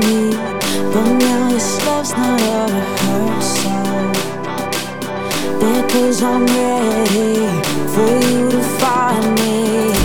me. But now this love's not a rehearsal. Because I'm ready for you to find me.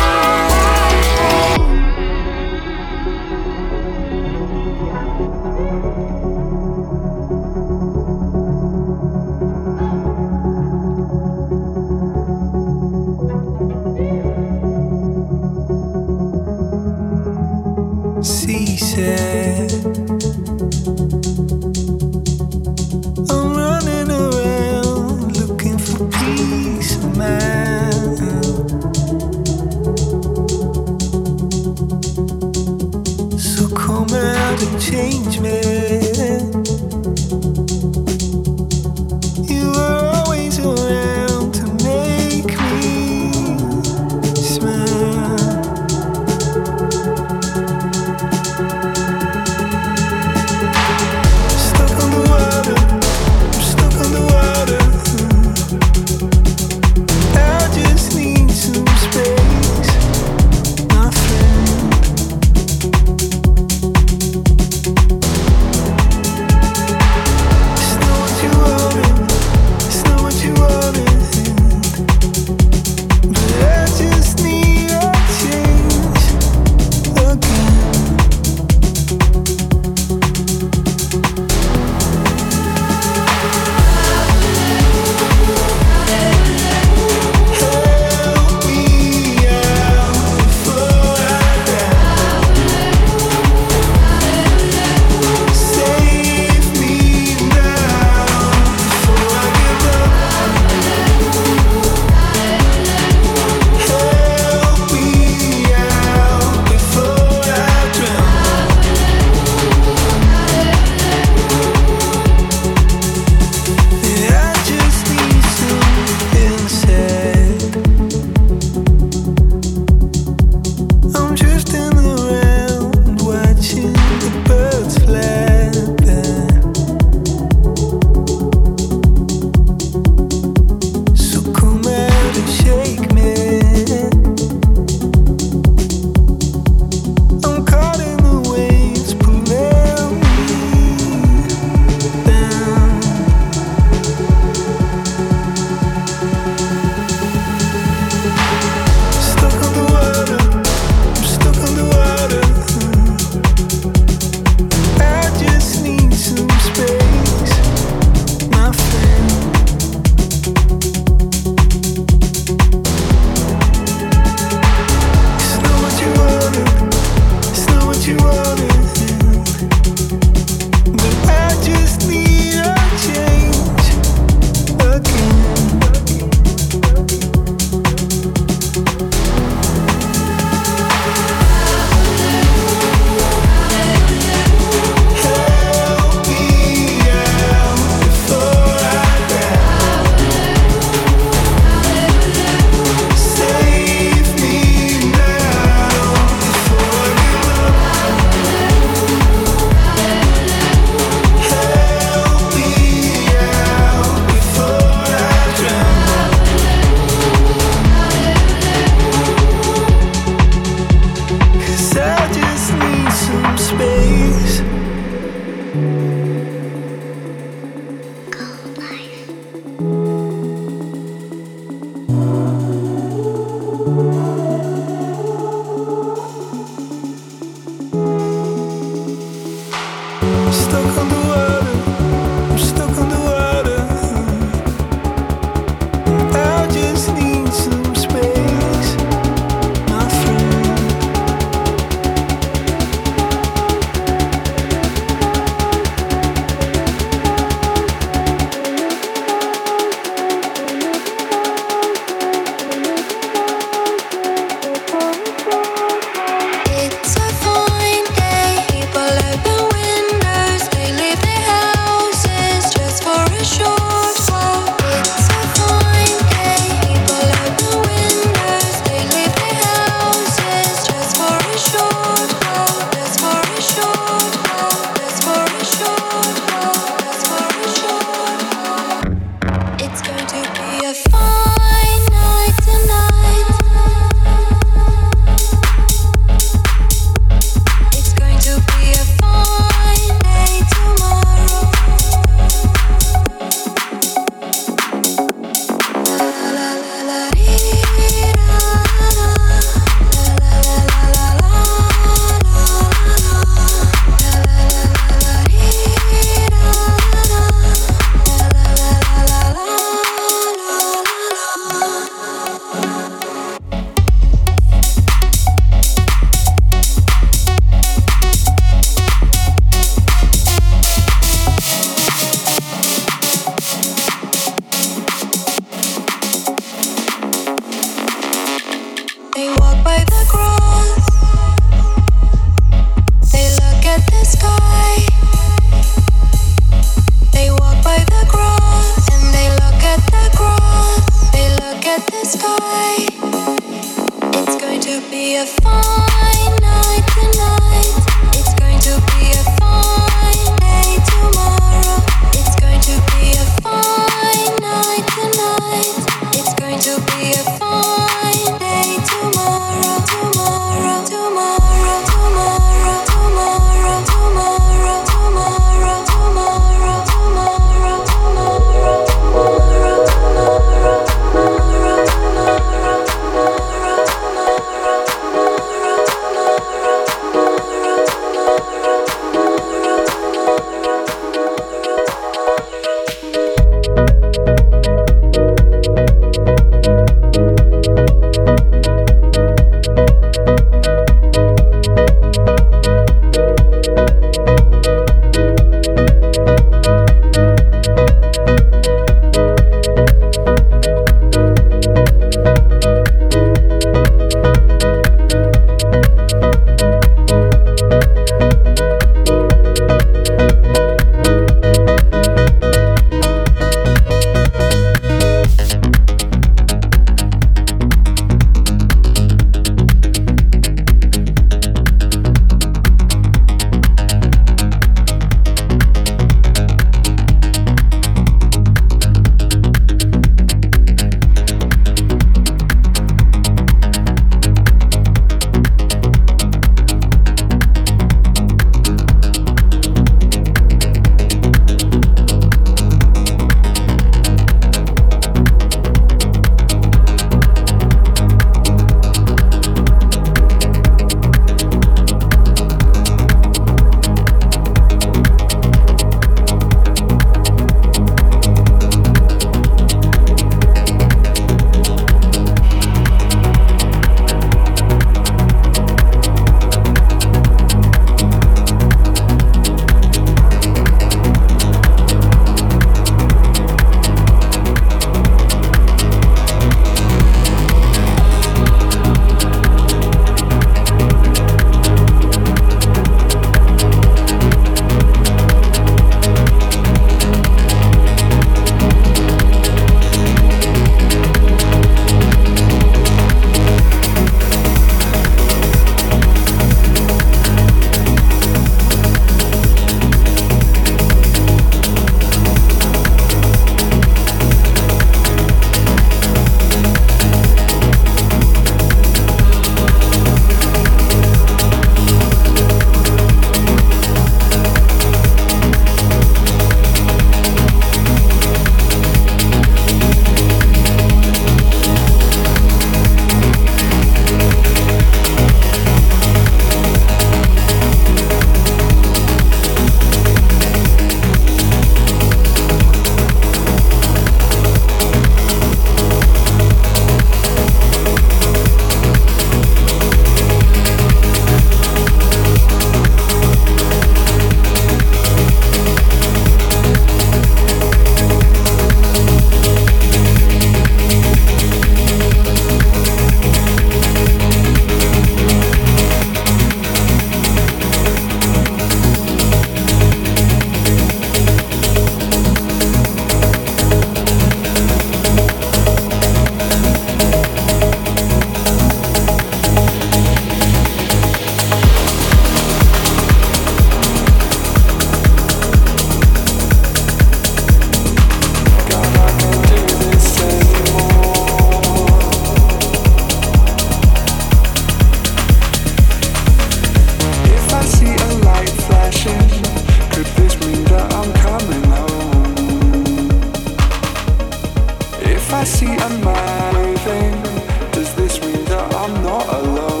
I'm not alone.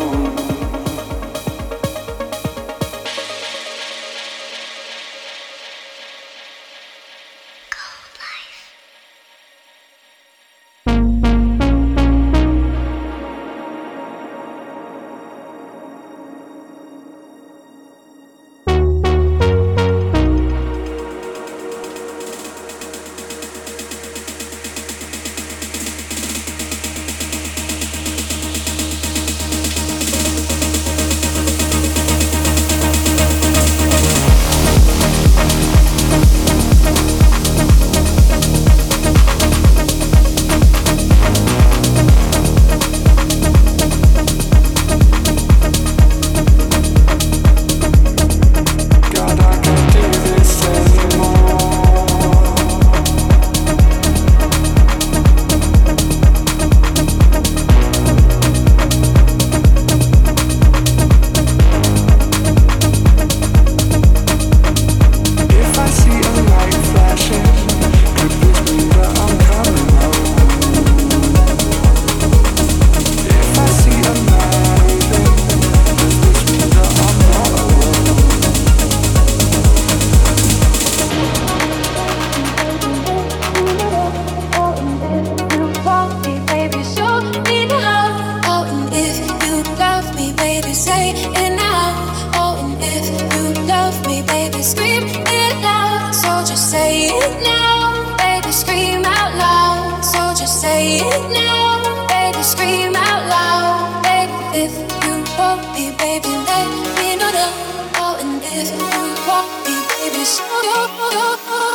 Out and if you want me, baby, so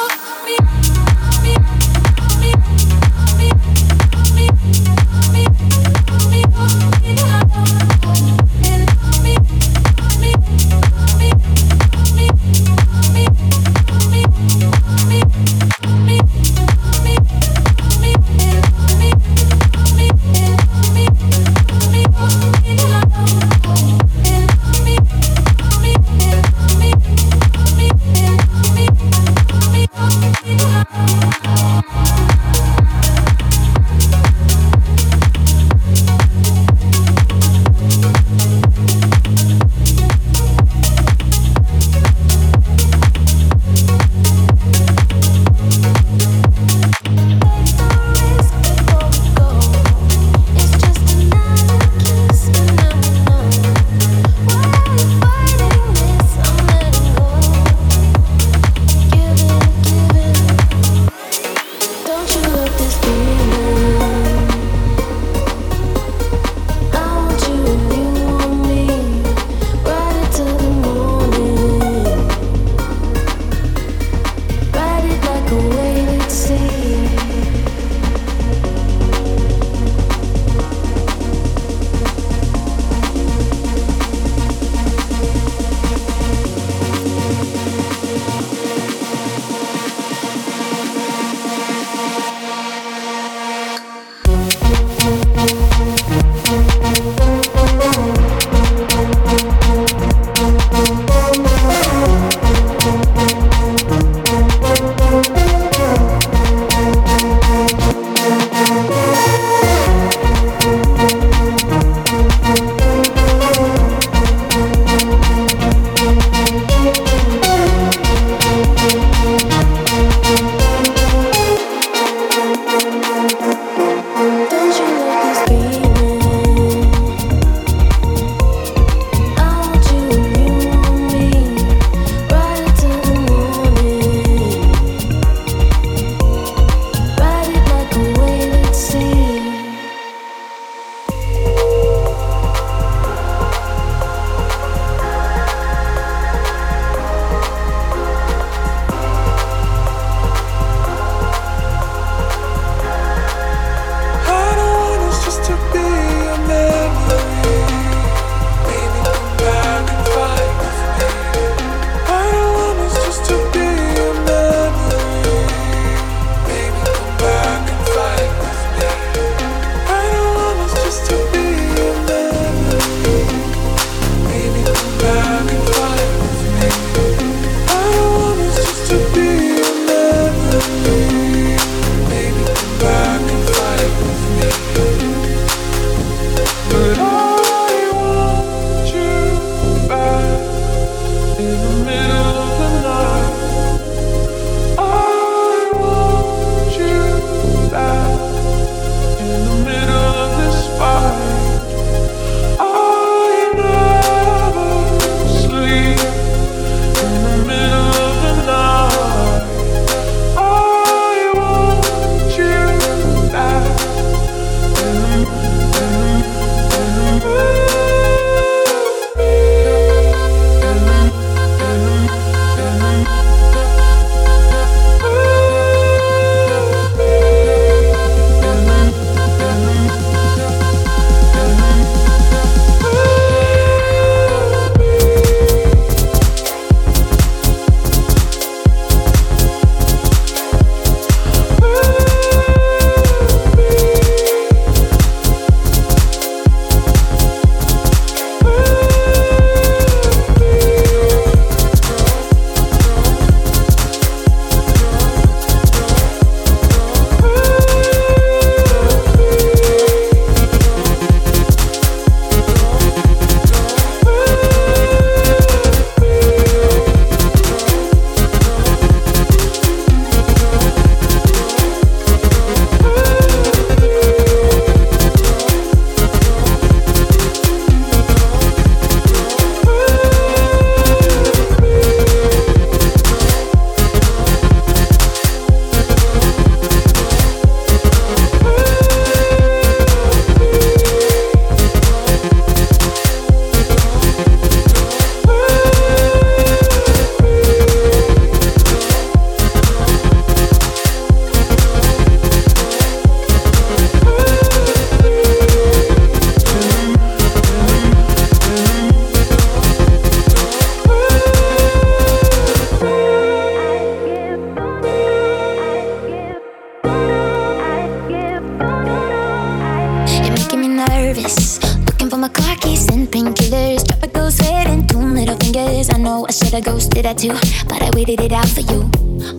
too, but I waited it out for you.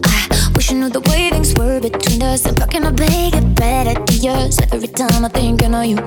I wish I knew the way things were between us. I'm fucking make it better to yours. Every time I think I know you,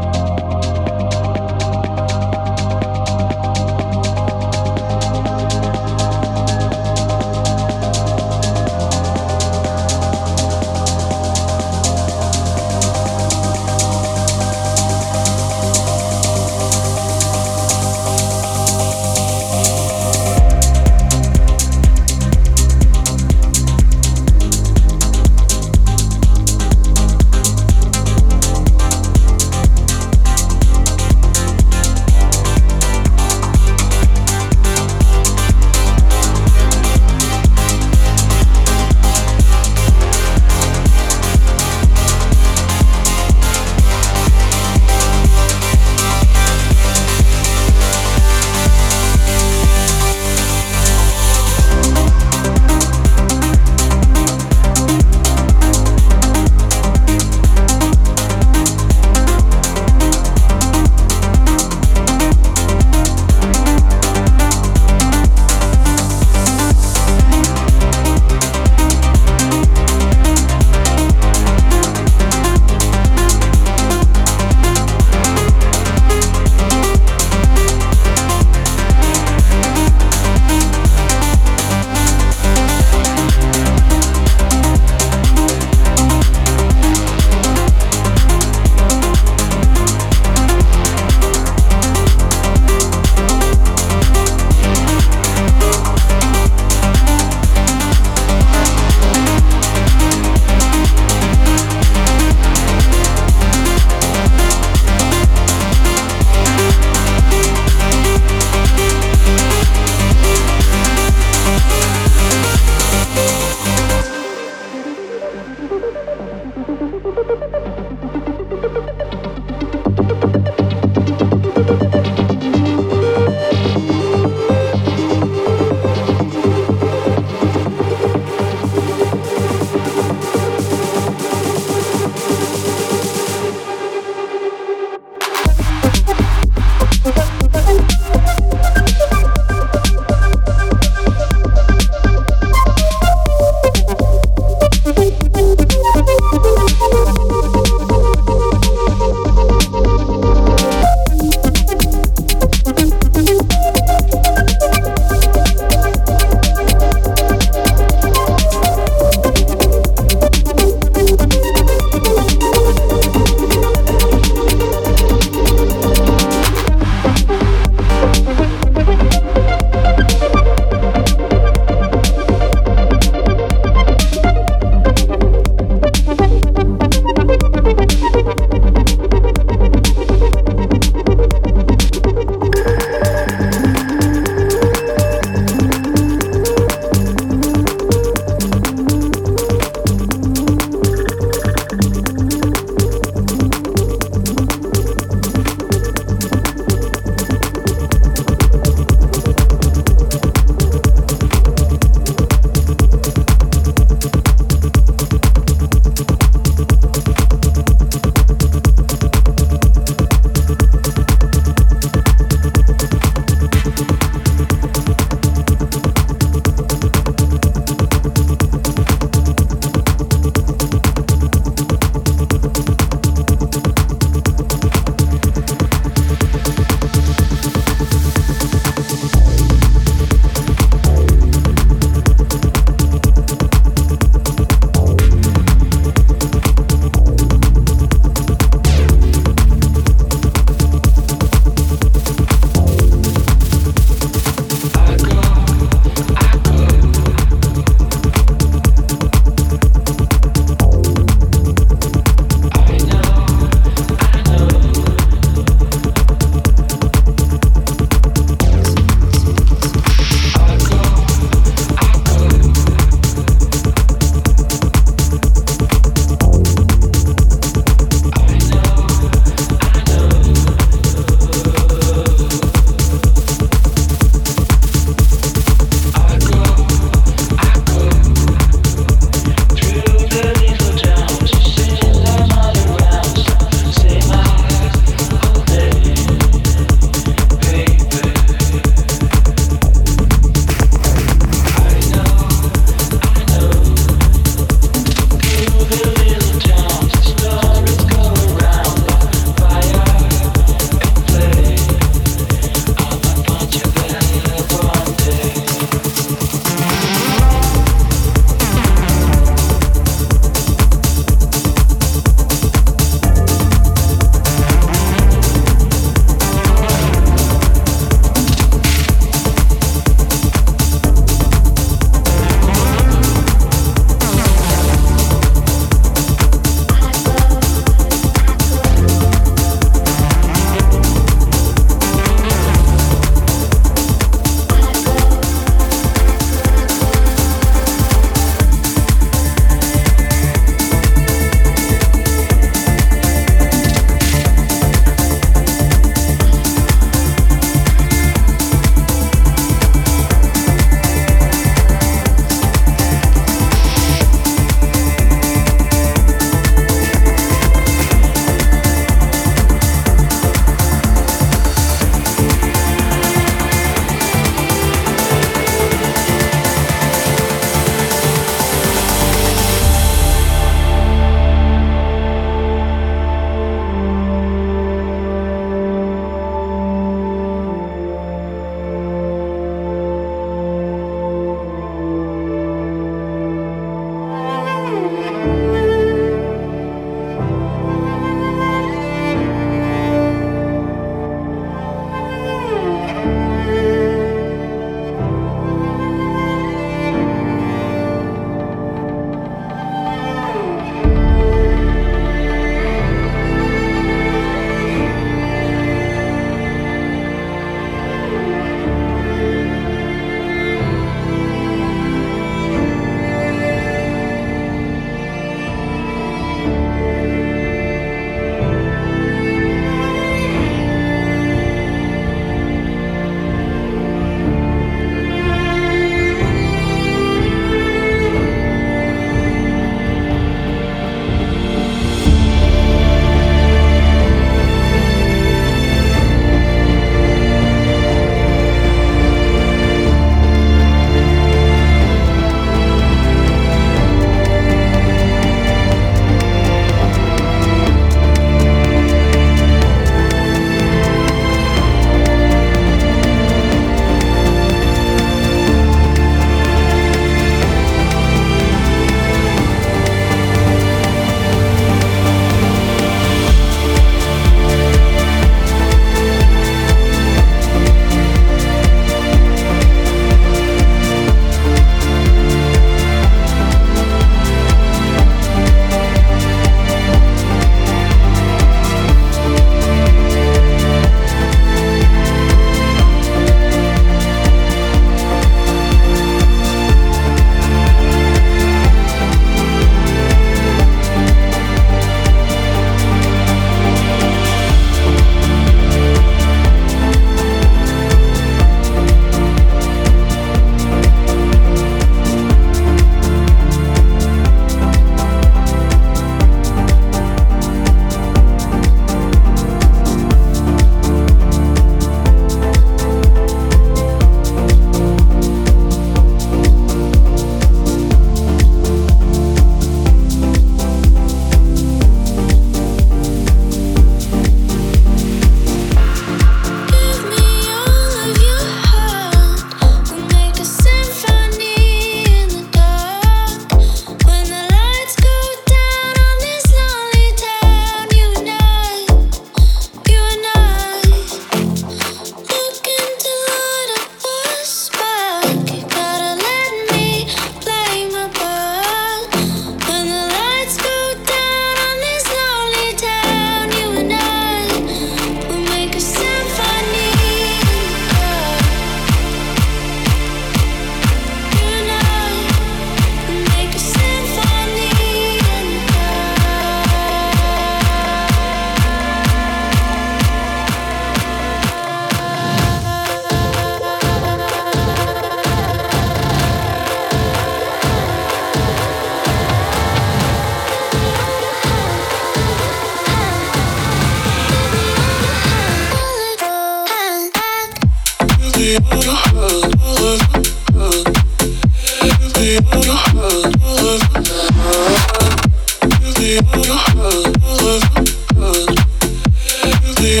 stay